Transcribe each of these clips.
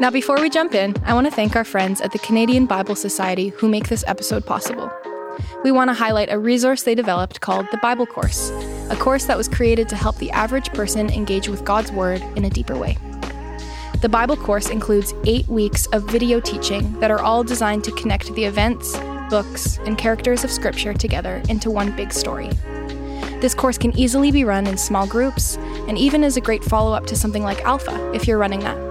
Now, before we jump in, I want to thank our friends at the Canadian Bible Society who make this episode possible. We want to highlight a resource they developed called the Bible Course, a course that was created to help the average person engage with God's Word in a deeper way. The Bible Course includes eight weeks of video teaching that are all designed to connect the events, books, and characters of Scripture together into one big story. This course can easily be run in small groups and even is a great follow up to something like Alpha if you're running that.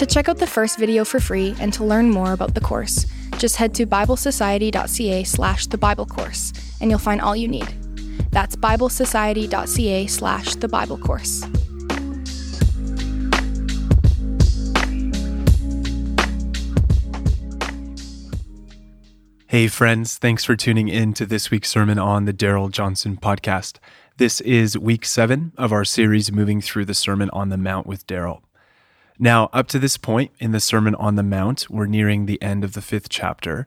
To check out the first video for free and to learn more about the course, just head to biblesociety.ca slash the Bible course and you'll find all you need. That's biblesociety.ca slash the Bible course. Hey, friends, thanks for tuning in to this week's sermon on the Darrell Johnson podcast. This is week seven of our series moving through the Sermon on the Mount with Darrell. Now, up to this point in the Sermon on the Mount, we're nearing the end of the fifth chapter.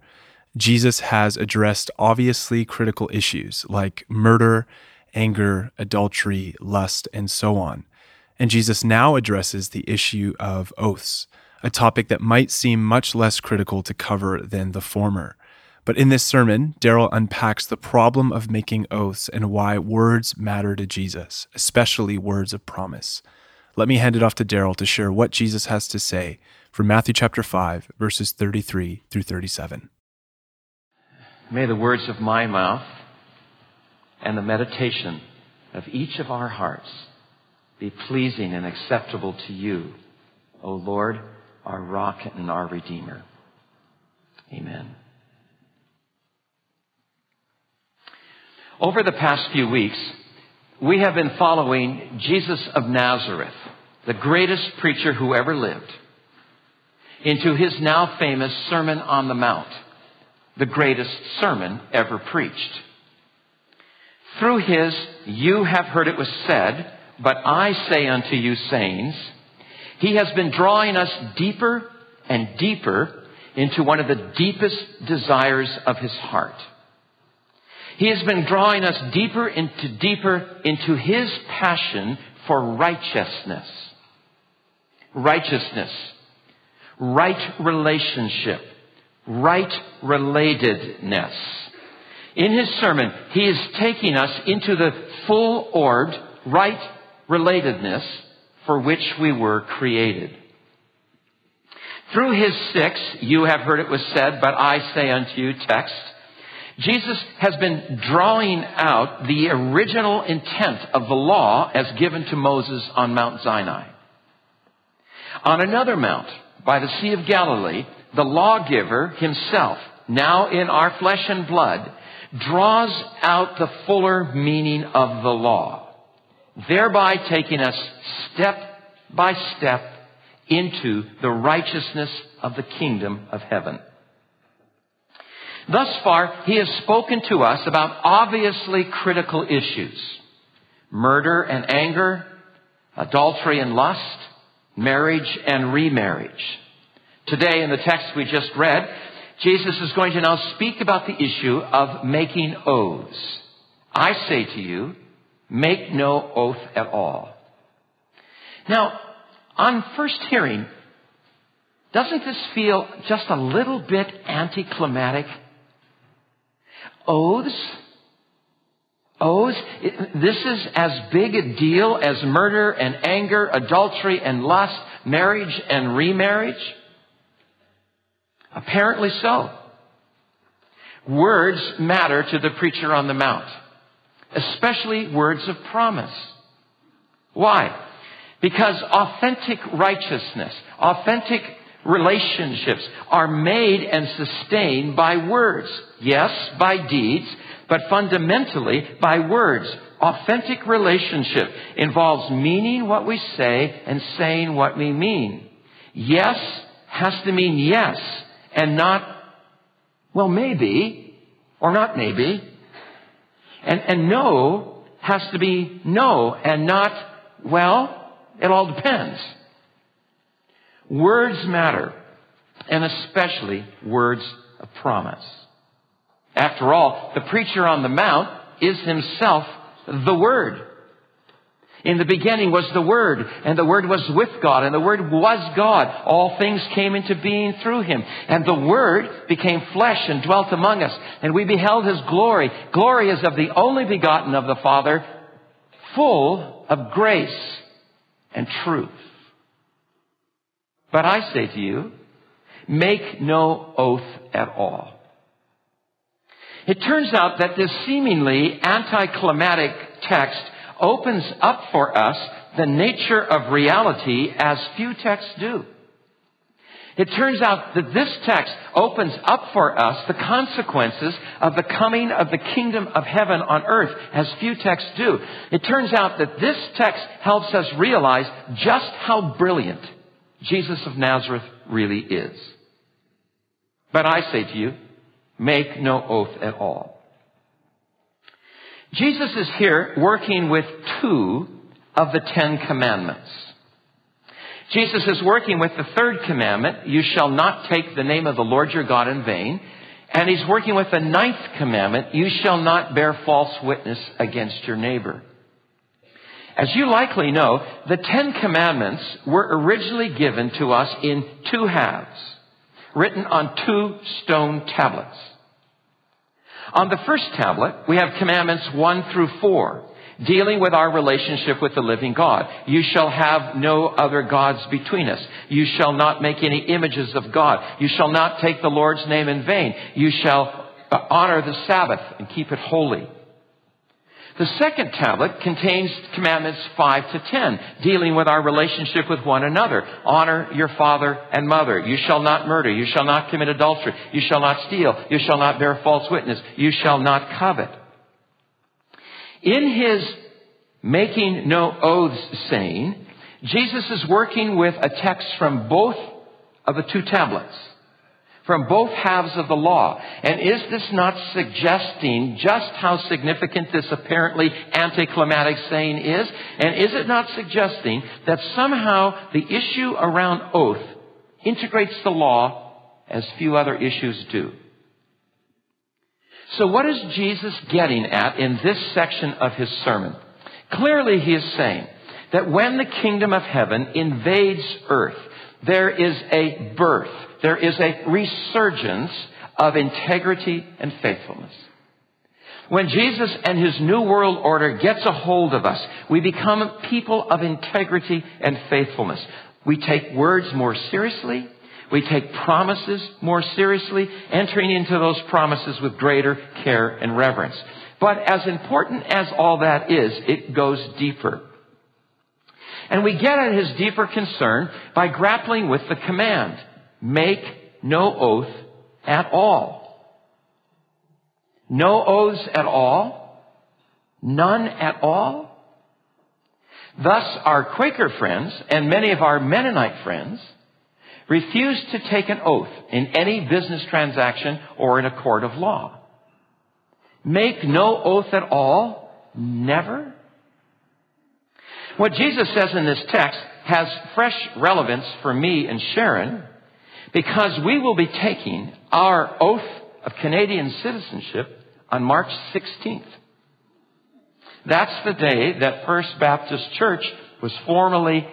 Jesus has addressed obviously critical issues like murder, anger, adultery, lust, and so on. And Jesus now addresses the issue of oaths, a topic that might seem much less critical to cover than the former. But in this sermon, Darrell unpacks the problem of making oaths and why words matter to Jesus, especially words of promise. Let me hand it off to Darrell to share what Jesus has to say from Matthew chapter 5, verses 33 through 37. May the words of my mouth and the meditation of each of our hearts be pleasing and acceptable to you, O Lord, our rock and our redeemer. Amen. Over the past few weeks, we have been following Jesus of Nazareth, the greatest preacher who ever lived, into his now famous Sermon on the Mount, the greatest sermon ever preached. Through his, you have heard it was said, but I say unto you sayings, he has been drawing us deeper and deeper into one of the deepest desires of his heart he has been drawing us deeper into deeper into His passion for righteousness. Righteousness. Right relationship. Right relatedness. In his sermon, he is taking us into the full orbed, right relatedness for which we were created. Through his six, you have heard it was said, but I say unto you, text, Jesus has been drawing out the original intent of the law as given to Moses on Mount Sinai. On another mount, by the Sea of Galilee, the lawgiver himself, now in our flesh and blood, draws out the fuller meaning of the law, thereby taking us step by step into the righteousness of the kingdom of heaven. Thus far, he has spoken to us about obviously critical issues. Murder and anger, adultery and lust, marriage and remarriage. Today, in the text we just read, Jesus is going to now speak about the issue of making oaths. I say to you, make no oath at all. Now, on first hearing, doesn't this feel just a little bit anticlimactic? Oaths? Oaths? This is as big a deal as murder and anger, adultery and lust, marriage and remarriage? Apparently so. Words matter to the preacher on the Mount, especially words of promise. Why? Because authentic righteousness, authentic relationships are made and sustained by words. Yes, by deeds, but fundamentally by words. Authentic relationship involves meaning what we say and saying what we mean. Yes has to mean yes and not, well, maybe or not maybe. And, and no has to be no and not, well, it all depends. Words matter, and especially words of promise. After all, the preacher on the mount is himself the Word. In the beginning was the Word, and the Word was with God, and the Word was God. All things came into being through Him. And the Word became flesh and dwelt among us, and we beheld His glory. Glory is of the only begotten of the Father, full of grace and truth. But I say to you, make no oath at all. It turns out that this seemingly anticlimactic text opens up for us the nature of reality as few texts do. It turns out that this text opens up for us the consequences of the coming of the kingdom of heaven on earth, as few texts do. It turns out that this text helps us realize just how brilliant Jesus of Nazareth really is. But I say to you, make no oath at all. Jesus is here working with two of the Ten Commandments. Jesus is working with the third commandment, you shall not take the name of the Lord your God in vain. And he's working with the ninth commandment, you shall not bear false witness against your neighbor. As you likely know, the Ten Commandments were originally given to us in two halves, written on two stone tablets. On the first tablet, we have commandments 1 through 4, dealing with our relationship with the living God. You shall have no other gods between us. You shall not make any images of God. You shall not take the Lord's name in vain. You shall uh, honor the Sabbath and keep it holy. The second tablet contains commandments 5 to 10, dealing with our relationship with one another. Honor your father and mother. You shall not murder. You shall not commit adultery. You shall not steal. You shall not bear false witness. You shall not covet. In his making no oaths saying, Jesus is working with a text from both of the two tablets from both halves of the law. And is this not suggesting just how significant this apparently anticlimactic saying is? And is it not suggesting that somehow the issue around oath integrates the law as few other issues do? So what is Jesus getting at in this section of his sermon? Clearly he is saying that when the kingdom of heaven invades earth, there is a birth there is a resurgence of integrity and faithfulness. When Jesus and his new world order gets a hold of us, we become people of integrity and faithfulness. We take words more seriously. We take promises more seriously, entering into those promises with greater care and reverence. But as important as all that is, it goes deeper. And we get at his deeper concern by grappling with the command make no oath at all. No oaths at all? None at all? Thus, our Quaker friends and many of our Mennonite friends refuse to take an oath in any business transaction or in a court of law. Make no oath at all? Never? What Jesus says in this text has fresh relevance for me and Sharon because we will be taking our oath of Canadian citizenship on March 16th. That's the day that First Baptist Church was formally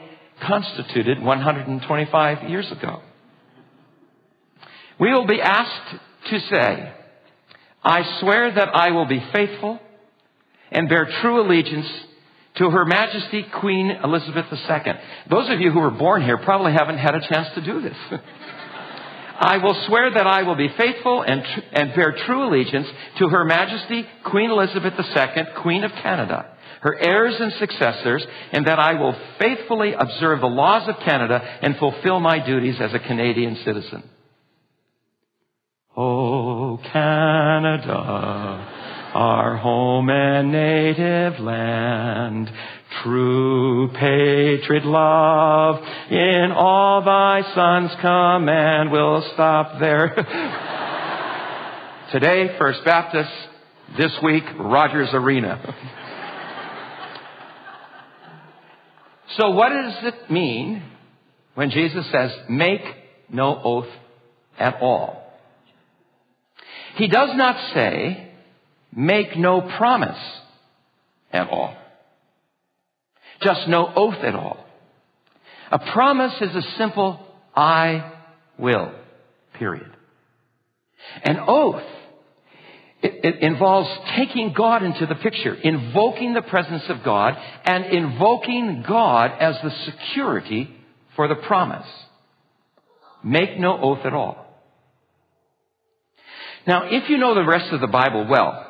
constituted 125 years ago. We will be asked to say, I swear that I will be faithful and bear true allegiance to Her Majesty Queen Elizabeth II. Those of you who were born here probably haven't had a chance to do this. I will swear that I will be faithful and, tr- and bear true allegiance to Her Majesty Queen Elizabeth II, Queen of Canada, her heirs and successors, and that I will faithfully observe the laws of Canada and fulfill my duties as a Canadian citizen. Oh, Canada, our home and native land, True patriot love in all thy son's command will stop there. Today, First Baptist. This week, Rogers Arena. so what does it mean when Jesus says, make no oath at all? He does not say, make no promise at all. just no oath at all. A promise is a simple, I will, period. An oath, it, it, involves taking God into the picture, invoking the presence of God, and invoking God as the security for the promise. Make no oath at all. Now, if you know the rest of the Bible well,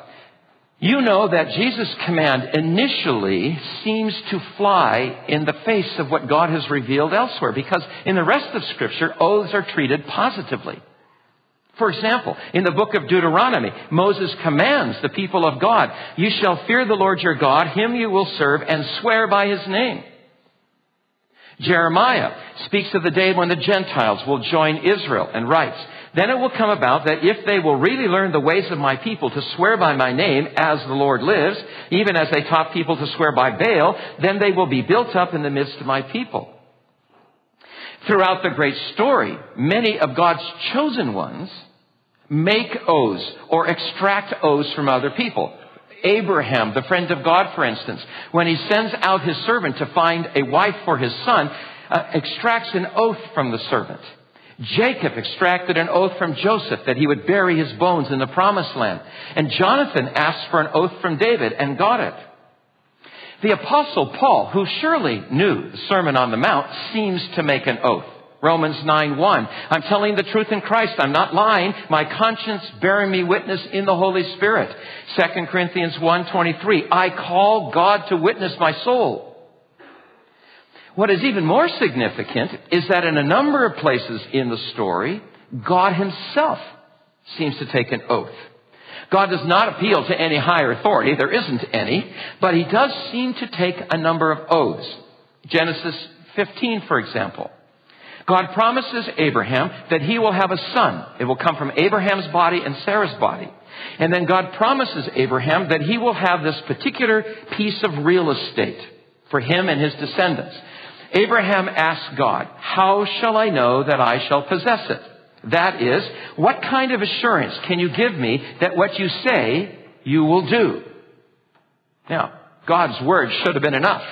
you know that Jesus' command initially seems to fly in the face of what God has revealed elsewhere, because in the rest of Scripture, oaths are treated positively. For example, in the book of Deuteronomy, Moses commands the people of God, You shall fear the Lord your God, him you will serve, and swear by his name. Jeremiah speaks of the day when the Gentiles will join Israel and writes, Then it will come about that if they will really learn the ways of my people to swear by my name as the Lord lives, even as they taught people to swear by Baal, then they will be built up in the midst of my people. Throughout the great story, many of God's chosen ones make oaths or extract oaths from other people. Abraham, the friend of God, for instance, when he sends out his servant to find a wife for his son, uh, extracts an oath from the servant. Jacob extracted an oath from Joseph that he would bury his bones in the promised land. And Jonathan asked for an oath from David and got it. The apostle Paul, who surely knew the Sermon on the Mount, seems to make an oath. Romans 9 1. I'm telling the truth in Christ. I'm not lying. My conscience bearing me witness in the Holy Spirit. 2 Corinthians 1 23. I call God to witness my soul. What is even more significant is that in a number of places in the story, God himself seems to take an oath. God does not appeal to any higher authority. There isn't any. But he does seem to take a number of oaths. Genesis 15, for example. God promises Abraham that he will have a son. It will come from Abraham's body and Sarah's body. And then God promises Abraham that he will have this particular piece of real estate for him and his descendants. Abraham asks God, How shall I know that I shall possess it? That is, what kind of assurance can you give me that what you say you will do? Now, God's word should have been enough.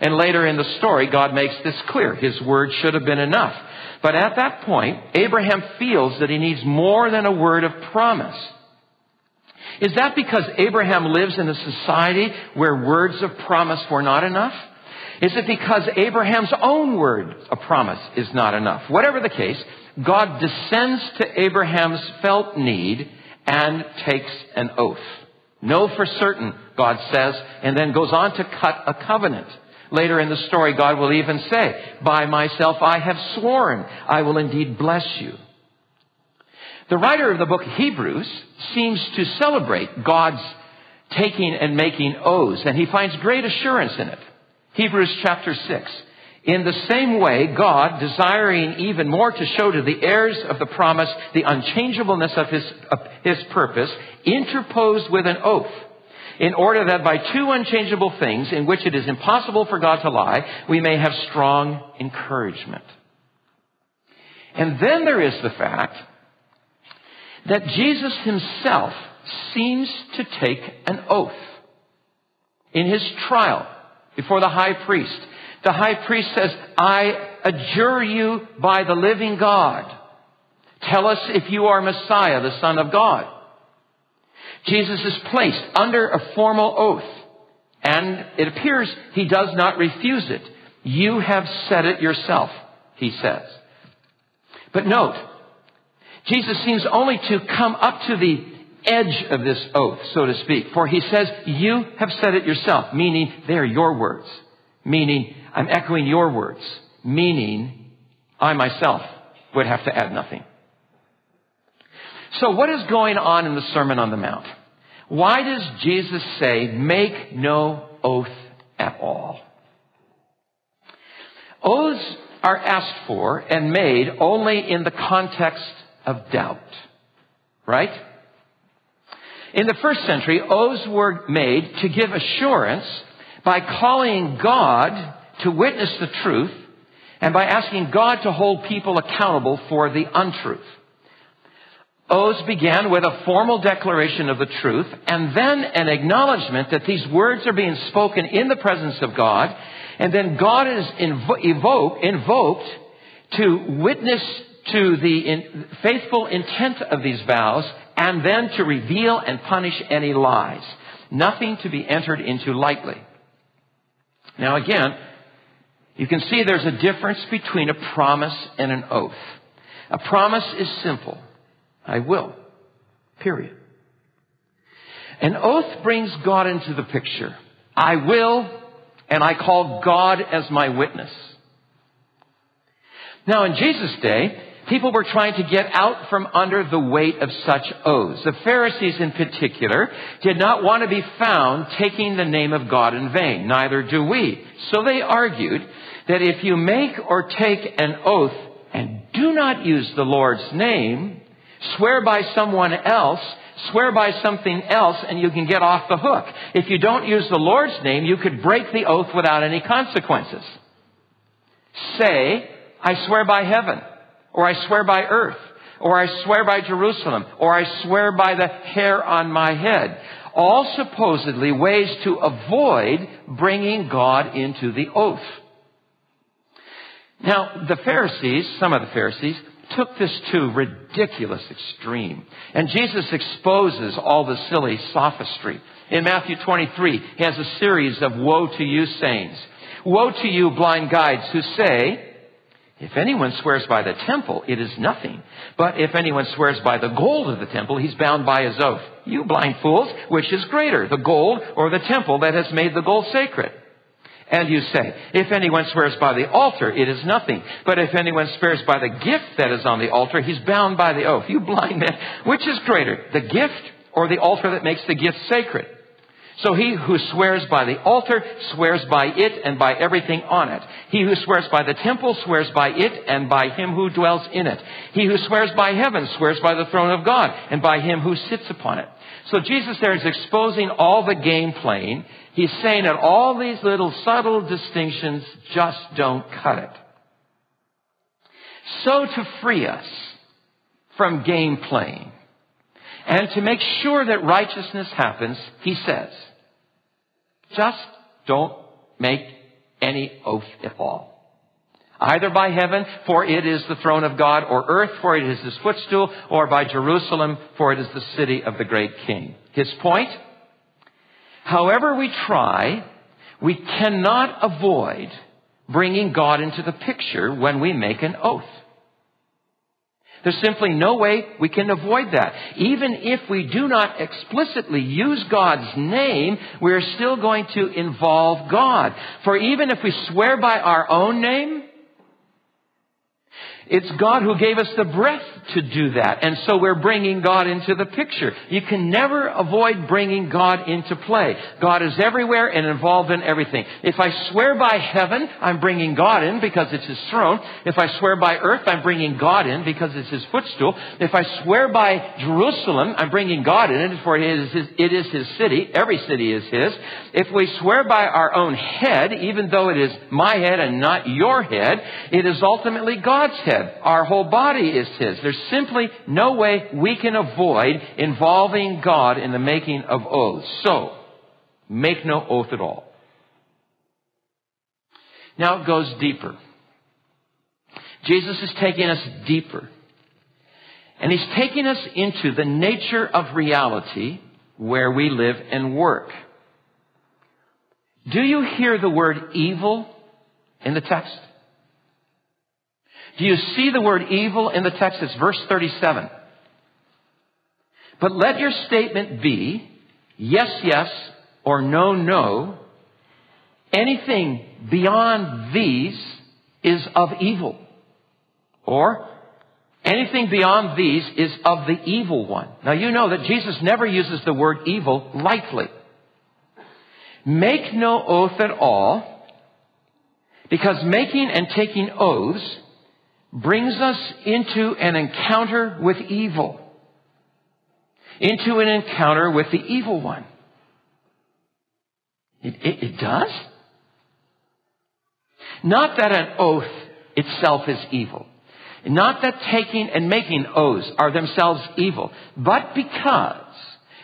And later in the story, God makes this clear. His word should have been enough. But at that point, Abraham feels that he needs more than a word of promise. Is that because Abraham lives in a society where words of promise were not enough? Is it because Abraham's own word a promise is not enough? Whatever the case, God descends to Abraham's felt need and takes an oath. Know for certain, God says, and then goes on to cut a covenant. Later in the story, God will even say, By myself I have sworn, I will indeed bless you. The writer of the book Hebrews seems to celebrate God's taking and making oaths, and he finds great assurance in it. Hebrews chapter 6. In the same way, God, desiring even more to show to the heirs of the promise the unchangeableness of his, of his purpose, interposed with an oath in order that by two unchangeable things in which it is impossible for God to lie, we may have strong encouragement. And then there is the fact that Jesus himself seems to take an oath in his trial before the high priest. The high priest says, I adjure you by the living God. Tell us if you are Messiah, the Son of God. Jesus is placed under a formal oath, and it appears he does not refuse it. You have said it yourself, he says. But note, Jesus seems only to come up to the edge of this oath, so to speak, for he says, You have said it yourself, meaning they're your words, meaning I'm echoing your words, meaning I myself would have to add nothing. So, what is going on in the Sermon on the Mount? Why does Jesus say, make no oath at all? Oaths are asked for and made only in the context of doubt, right? In the first century, oaths were made to give assurance by calling God to witness the truth and by asking God to hold people accountable for the untruth. Oaths began with a formal declaration of the truth and then an acknowledgement that these words are being spoken in the presence of God And then God is invo- evoke, invoked to witness to the in, faithful intent of these vows and then to reveal and punish any lies. Nothing to be entered into lightly. Now again, you can see there's a difference between a promise and an oath. A promise is simple. I will. Period. An oath brings God into the picture. I will, and I call God as my witness. Now, in Jesus' day, people were trying to get out from under the weight of such oaths. The Pharisees in particular did not want to be found taking the name of God in vain. Neither do we. So they argued that if you make or take an oath and do not use the Lord's name, swear by someone else, swear by something else, and you can get off the hook. If you don't use the Lord's name, you could break the oath without any consequences. Say, I swear by heaven, or I swear by earth, or I swear by Jerusalem, or I swear by the hair on my head. All supposedly ways to avoid bringing God into the oath. Now, the Pharisees, some of the Pharisees, took this to ridiculous extreme. And Jesus exposes all the silly sophistry. In Matthew 23, he has a series of woe to you sayings. Woe to you blind guides who say, if anyone swears by the temple, it is nothing. But if anyone swears by the gold of the temple, he's bound by his oath. You blind fools, which is greater, the gold or the temple that has made the gold sacred? And you say, if anyone swears by the altar, it is nothing. But if anyone swears by the gift that is on the altar, he's bound by the oath. You blind men, which is greater, the gift or the altar that makes the gift sacred? So he who swears by the altar swears by it and by everything on it. He who swears by the temple swears by it and by him who dwells in it. He who swears by heaven swears by the throne of God and by him who sits upon it. So Jesus there is exposing all the game playing. He's saying that all these little subtle distinctions just don't cut it. So to free us from game playing and to make sure that righteousness happens, he says, just don't make any oath at all. Either by heaven, for it is the throne of God, or earth, for it is his footstool, or by Jerusalem, for it is the city of the great king. His point? However we try, we cannot avoid bringing God into the picture when we make an oath. There's simply no way we can avoid that. Even if we do not explicitly use God's name, we're still going to involve God. For even if we swear by our own name, it's God who gave us the breath to do that. And so we're bringing God into the picture. You can never avoid bringing God into play. God is everywhere and involved in everything. If I swear by heaven, I'm bringing God in because it's His throne. If I swear by earth, I'm bringing God in because it's His footstool. If I swear by Jerusalem, I'm bringing God in for it is His, it is His city. Every city is His. If we swear by our own head, even though it is my head and not your head, it is ultimately God's head. Our whole body is His. There's simply no way we can avoid involving God in the making of oaths. So, make no oath at all. Now it goes deeper. Jesus is taking us deeper. And He's taking us into the nature of reality where we live and work. Do you hear the word evil in the text? Do you see the word evil in the text? It's verse 37. But let your statement be yes, yes, or no, no. Anything beyond these is of evil. Or anything beyond these is of the evil one. Now you know that Jesus never uses the word evil lightly. Make no oath at all, because making and taking oaths brings us into an encounter with evil. Into an encounter with the evil one. It, it, it, does? Not that an oath itself is evil. Not that taking and making oaths are themselves evil, but because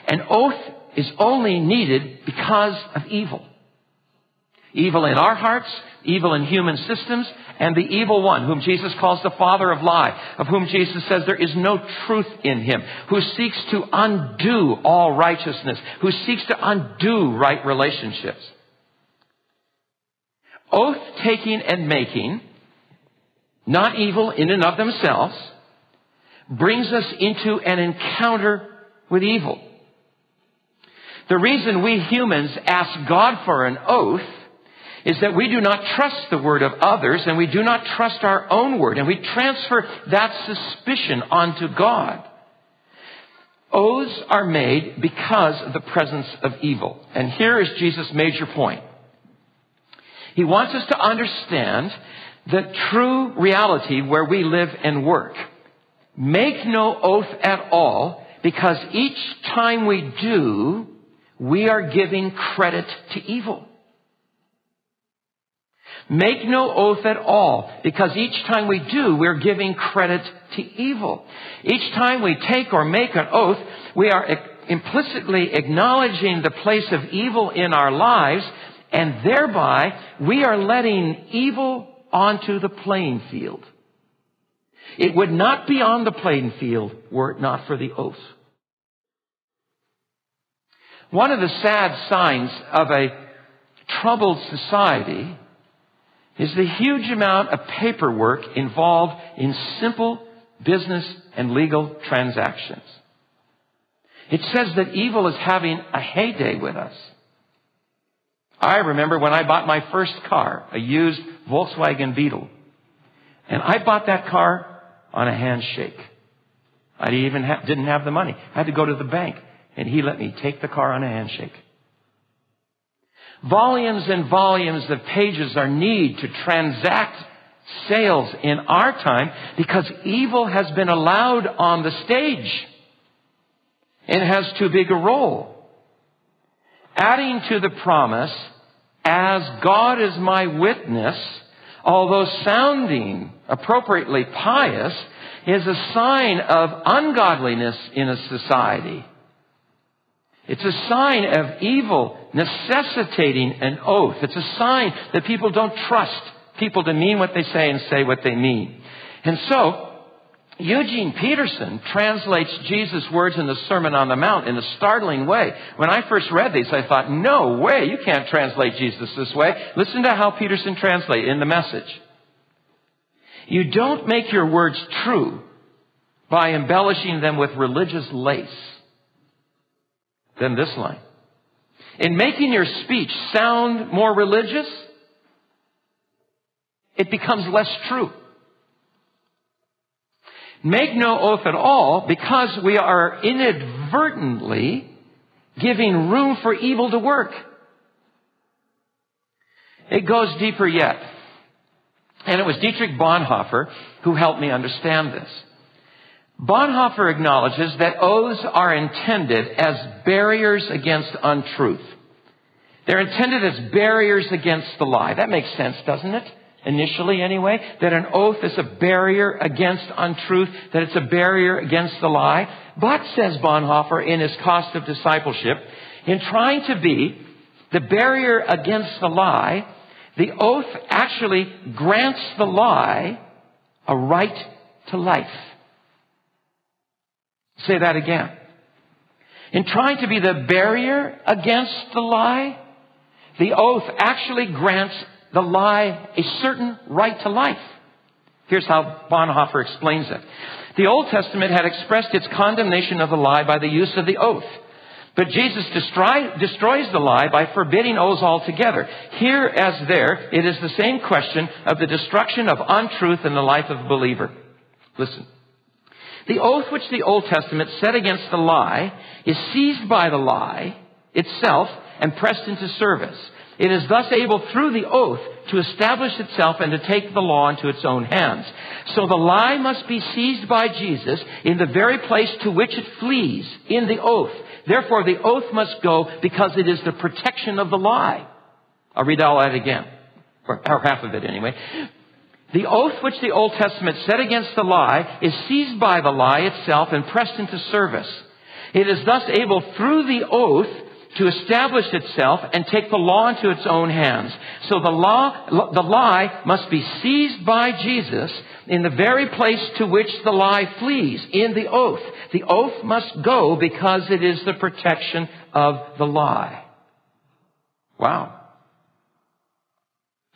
an oath is only needed because of evil. Evil in our hearts, evil in human systems, and the evil one, whom Jesus calls the father of lie, of whom Jesus says there is no truth in him, who seeks to undo all righteousness, who seeks to undo right relationships. Oath taking and making, not evil in and of themselves, brings us into an encounter with evil. The reason we humans ask God for an oath is that we do not trust the word of others and we do not trust our own word and we transfer that suspicion onto God. Oaths are made because of the presence of evil. And here is Jesus' major point. He wants us to understand the true reality where we live and work. Make no oath at all because each time we do, we are giving credit to evil. Make no oath at all, because each time we do, we're giving credit to evil. Each time we take or make an oath, we are implicitly acknowledging the place of evil in our lives, and thereby we are letting evil onto the playing field. It would not be on the playing field were it not for the oath. One of the sad signs of a troubled society is the huge amount of paperwork involved in simple business and legal transactions. It says that evil is having a heyday with us. I remember when I bought my first car, a used Volkswagen Beetle. And I bought that car on a handshake. I even ha- didn't have the money. I had to go to the bank, and he let me take the car on a handshake. Volumes and volumes of pages are need to transact sales in our time because evil has been allowed on the stage and has too big a role. Adding to the promise, as God is my witness, although sounding appropriately pious, is a sign of ungodliness in a society. It's a sign of evil necessitating an oath. It's a sign that people don't trust people to mean what they say and say what they mean. And so, Eugene Peterson translates Jesus' words in the Sermon on the Mount in a startling way. When I first read these, I thought, no way, you can't translate Jesus this way. Listen to how Peterson translates in the message. You don't make your words true by embellishing them with religious lace than this line. In making your speech sound more religious, it becomes less true. Make no oath at all because we are inadvertently giving room for evil to work. It goes deeper yet. And it was Dietrich Bonhoeffer who helped me understand this. Bonhoeffer acknowledges that oaths are intended as barriers against untruth. They're intended as barriers against the lie. That makes sense, doesn't it? Initially, anyway, that an oath is a barrier against untruth, that it's a barrier against the lie. But, says Bonhoeffer in his Cost of Discipleship, in trying to be the barrier against the lie, the oath actually grants the lie a right to life. Say that again. In trying to be the barrier against the lie, the oath actually grants the lie a certain right to life. Here's how Bonhoeffer explains it. The Old Testament had expressed its condemnation of the lie by the use of the oath. But Jesus destroy, destroys the lie by forbidding oaths altogether. Here as there, it is the same question of the destruction of untruth in the life of a believer. Listen. The oath which the Old Testament set against the lie is seized by the lie itself and pressed into service. It is thus able through the oath to establish itself and to take the law into its own hands. So the lie must be seized by Jesus in the very place to which it flees, in the oath. Therefore the oath must go because it is the protection of the lie. I'll read all that again. Or half of it anyway. The oath which the Old Testament set against the lie is seized by the lie itself and pressed into service. It is thus able through the oath to establish itself and take the law into its own hands. So the law, the lie must be seized by Jesus in the very place to which the lie flees, in the oath. The oath must go because it is the protection of the lie. Wow.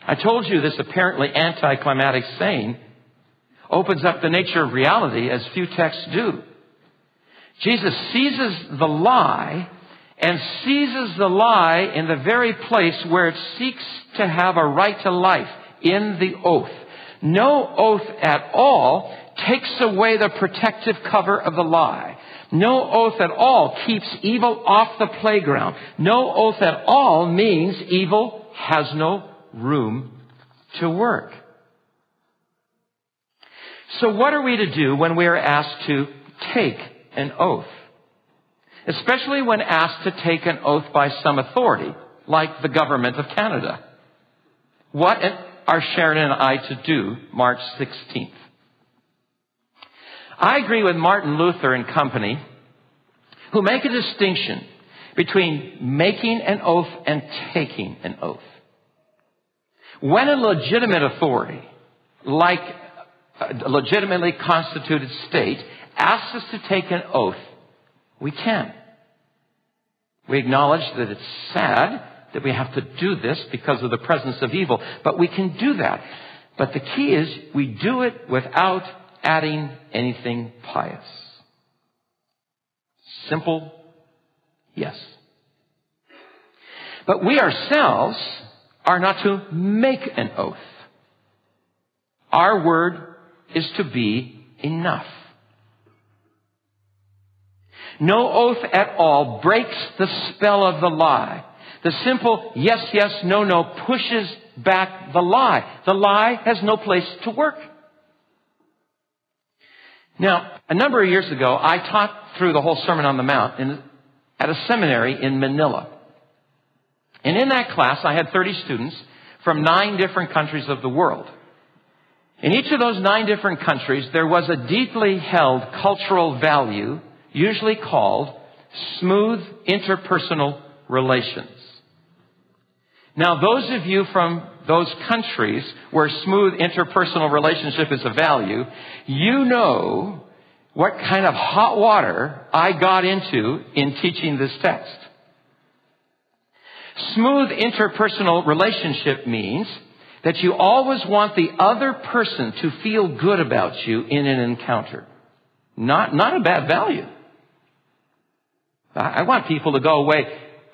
I told you this apparently anticlimactic saying opens up the nature of reality as few texts do. Jesus seizes the lie and seizes the lie in the very place where it seeks to have a right to life, in the oath. No oath at all takes away the protective cover of the lie. No oath at all keeps evil off the playground. No oath at all means evil has no room to work. So what are we to do when we are asked to take an oath? Especially when asked to take an oath by some authority, like the government of Canada. What are Sharon and I to do March 16th? I agree with Martin Luther and company, who make a distinction between making an oath and taking an oath. When a legitimate authority, like a legitimately constituted state, asks us to take an oath, we can. We acknowledge that it's sad that we have to do this because of the presence of evil, but we can do that. But the key is we do it without adding anything pious. Simple, yes. But we ourselves are not to make an oath. Our word is to be enough. No oath at all breaks the spell of the lie. The simple yes, yes, no, no pushes back the lie. The lie has no place to work. Now, a number of years ago, I taught through the whole Sermon on the Mount in, at a seminary in Manila. And in that class, I had 30 students from nine different countries of the world. In each of those nine different countries, there was a deeply held cultural value, usually called smooth interpersonal relations. Now, those of you from those countries where smooth interpersonal relationship is a value, you know what kind of hot water I got into in teaching this text. Smooth interpersonal relationship means that you always want the other person to feel good about you in an encounter. Not, not a bad value. I want people to go away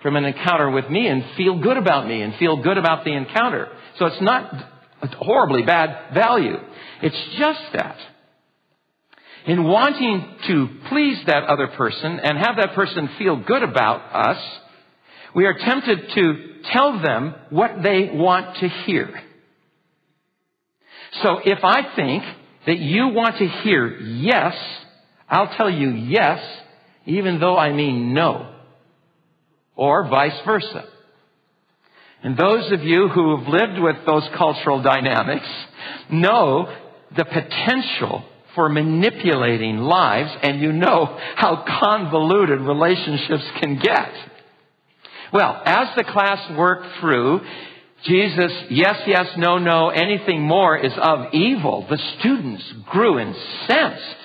from an encounter with me and feel good about me and feel good about the encounter. So it's not horribly bad value. It's just that in wanting to please that other person and have that person feel good about us, we are tempted to tell them what they want to hear. So if I think that you want to hear yes, I'll tell you yes, even though I mean no. Or vice versa. And those of you who have lived with those cultural dynamics know the potential for manipulating lives, and you know how convoluted relationships can get. Well, as the class worked through, Jesus, yes, yes, no, no, anything more is of evil. The students grew incensed.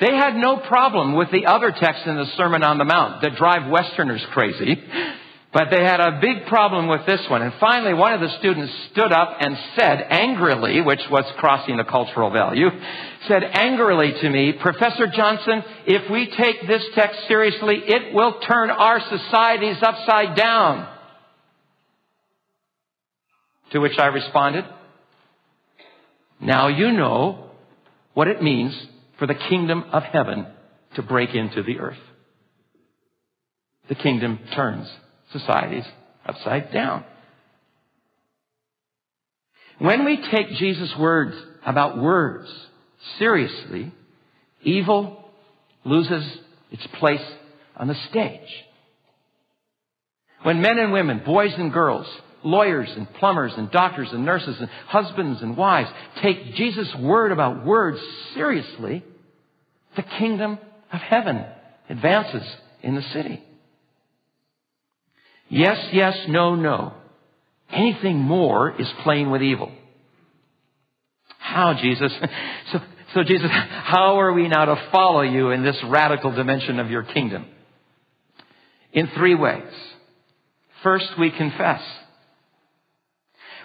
They had no problem with the other texts in the Sermon on the Mount that drive Westerners crazy. But they had a big problem with this one. And finally, one of the students stood up and said angrily, which was crossing a cultural value, said angrily to me, Professor Johnson, if we take this text seriously, it will turn our societies upside down. To which I responded, now you know what it means for the kingdom of heaven to break into the earth. The kingdom turns societies upside down. When we take Jesus' words about words seriously, evil loses its place on the stage. When men and women, boys and girls, lawyers and plumbers and doctors and nurses and husbands and wives take Jesus' word about words seriously, the kingdom of heaven advances in the city. Yes, yes, no, no. Anything more is playing with evil. How, Jesus? So, so Jesus, how are we now to follow you in this radical dimension of your kingdom? In three ways. First, we confess.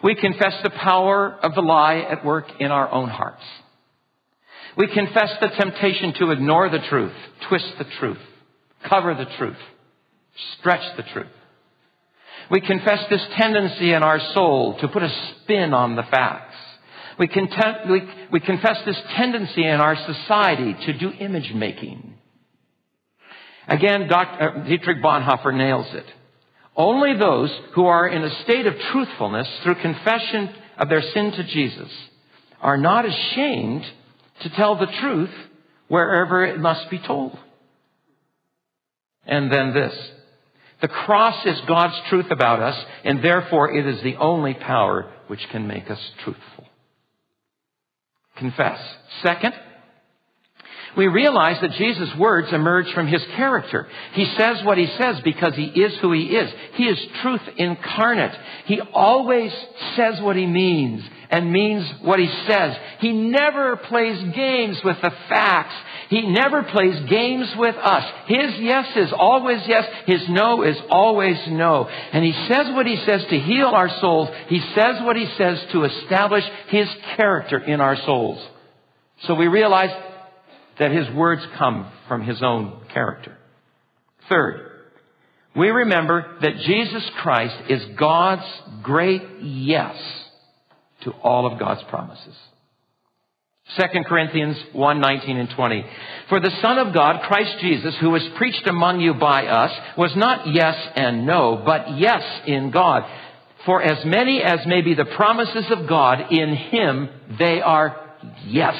We confess the power of the lie at work in our own hearts. We confess the temptation to ignore the truth, twist the truth, cover the truth, stretch the truth. We confess this tendency in our soul to put a spin on the facts. We, content, we, we confess this tendency in our society to do image making. Again, Dr. Uh, Dietrich Bonhoeffer nails it. Only those who are in a state of truthfulness through confession of their sin to Jesus are not ashamed to tell the truth wherever it must be told. And then this. The cross is God's truth about us, and therefore it is the only power which can make us truthful. Confess. Second, we realize that Jesus' words emerge from his character. He says what he says because he is who he is. He is truth incarnate. He always says what he means and means what he says. He never plays games with the facts. He never plays games with us. His yes is always yes. His no is always no. And he says what he says to heal our souls. He says what he says to establish his character in our souls. So we realize that his words come from his own character. Third, we remember that Jesus Christ is God's great yes to all of God's promises. 2 Corinthians 1, 19 and 20. For the Son of God, Christ Jesus, who was preached among you by us, was not yes and no, but yes in God. For as many as may be the promises of God, in Him they are yes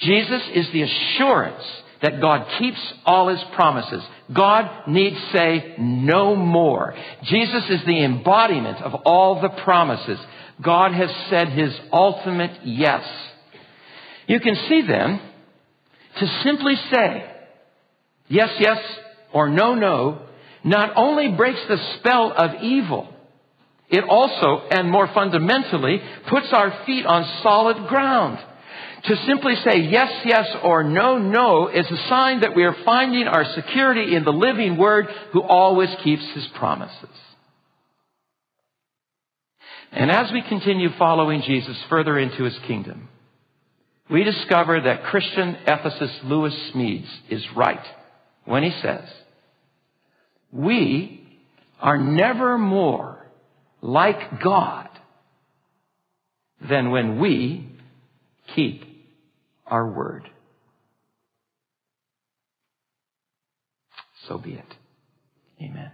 Jesus is the assurance that God keeps all his promises. God need say no more. Jesus is the embodiment of all the promises. God has said his ultimate yes. You can see then, to simply say yes, yes, or no, no, not only breaks the spell of evil, it also, and more fundamentally, puts our feet on solid ground. To simply say yes, yes, or no, no is a sign that we are finding our security in the living Word who always keeps His promises. And as we continue following Jesus further into His kingdom, we discover that Christian ethicist Lewis Smedes is right when he says, we are never more like God than when we keep our word. So be it. Amen.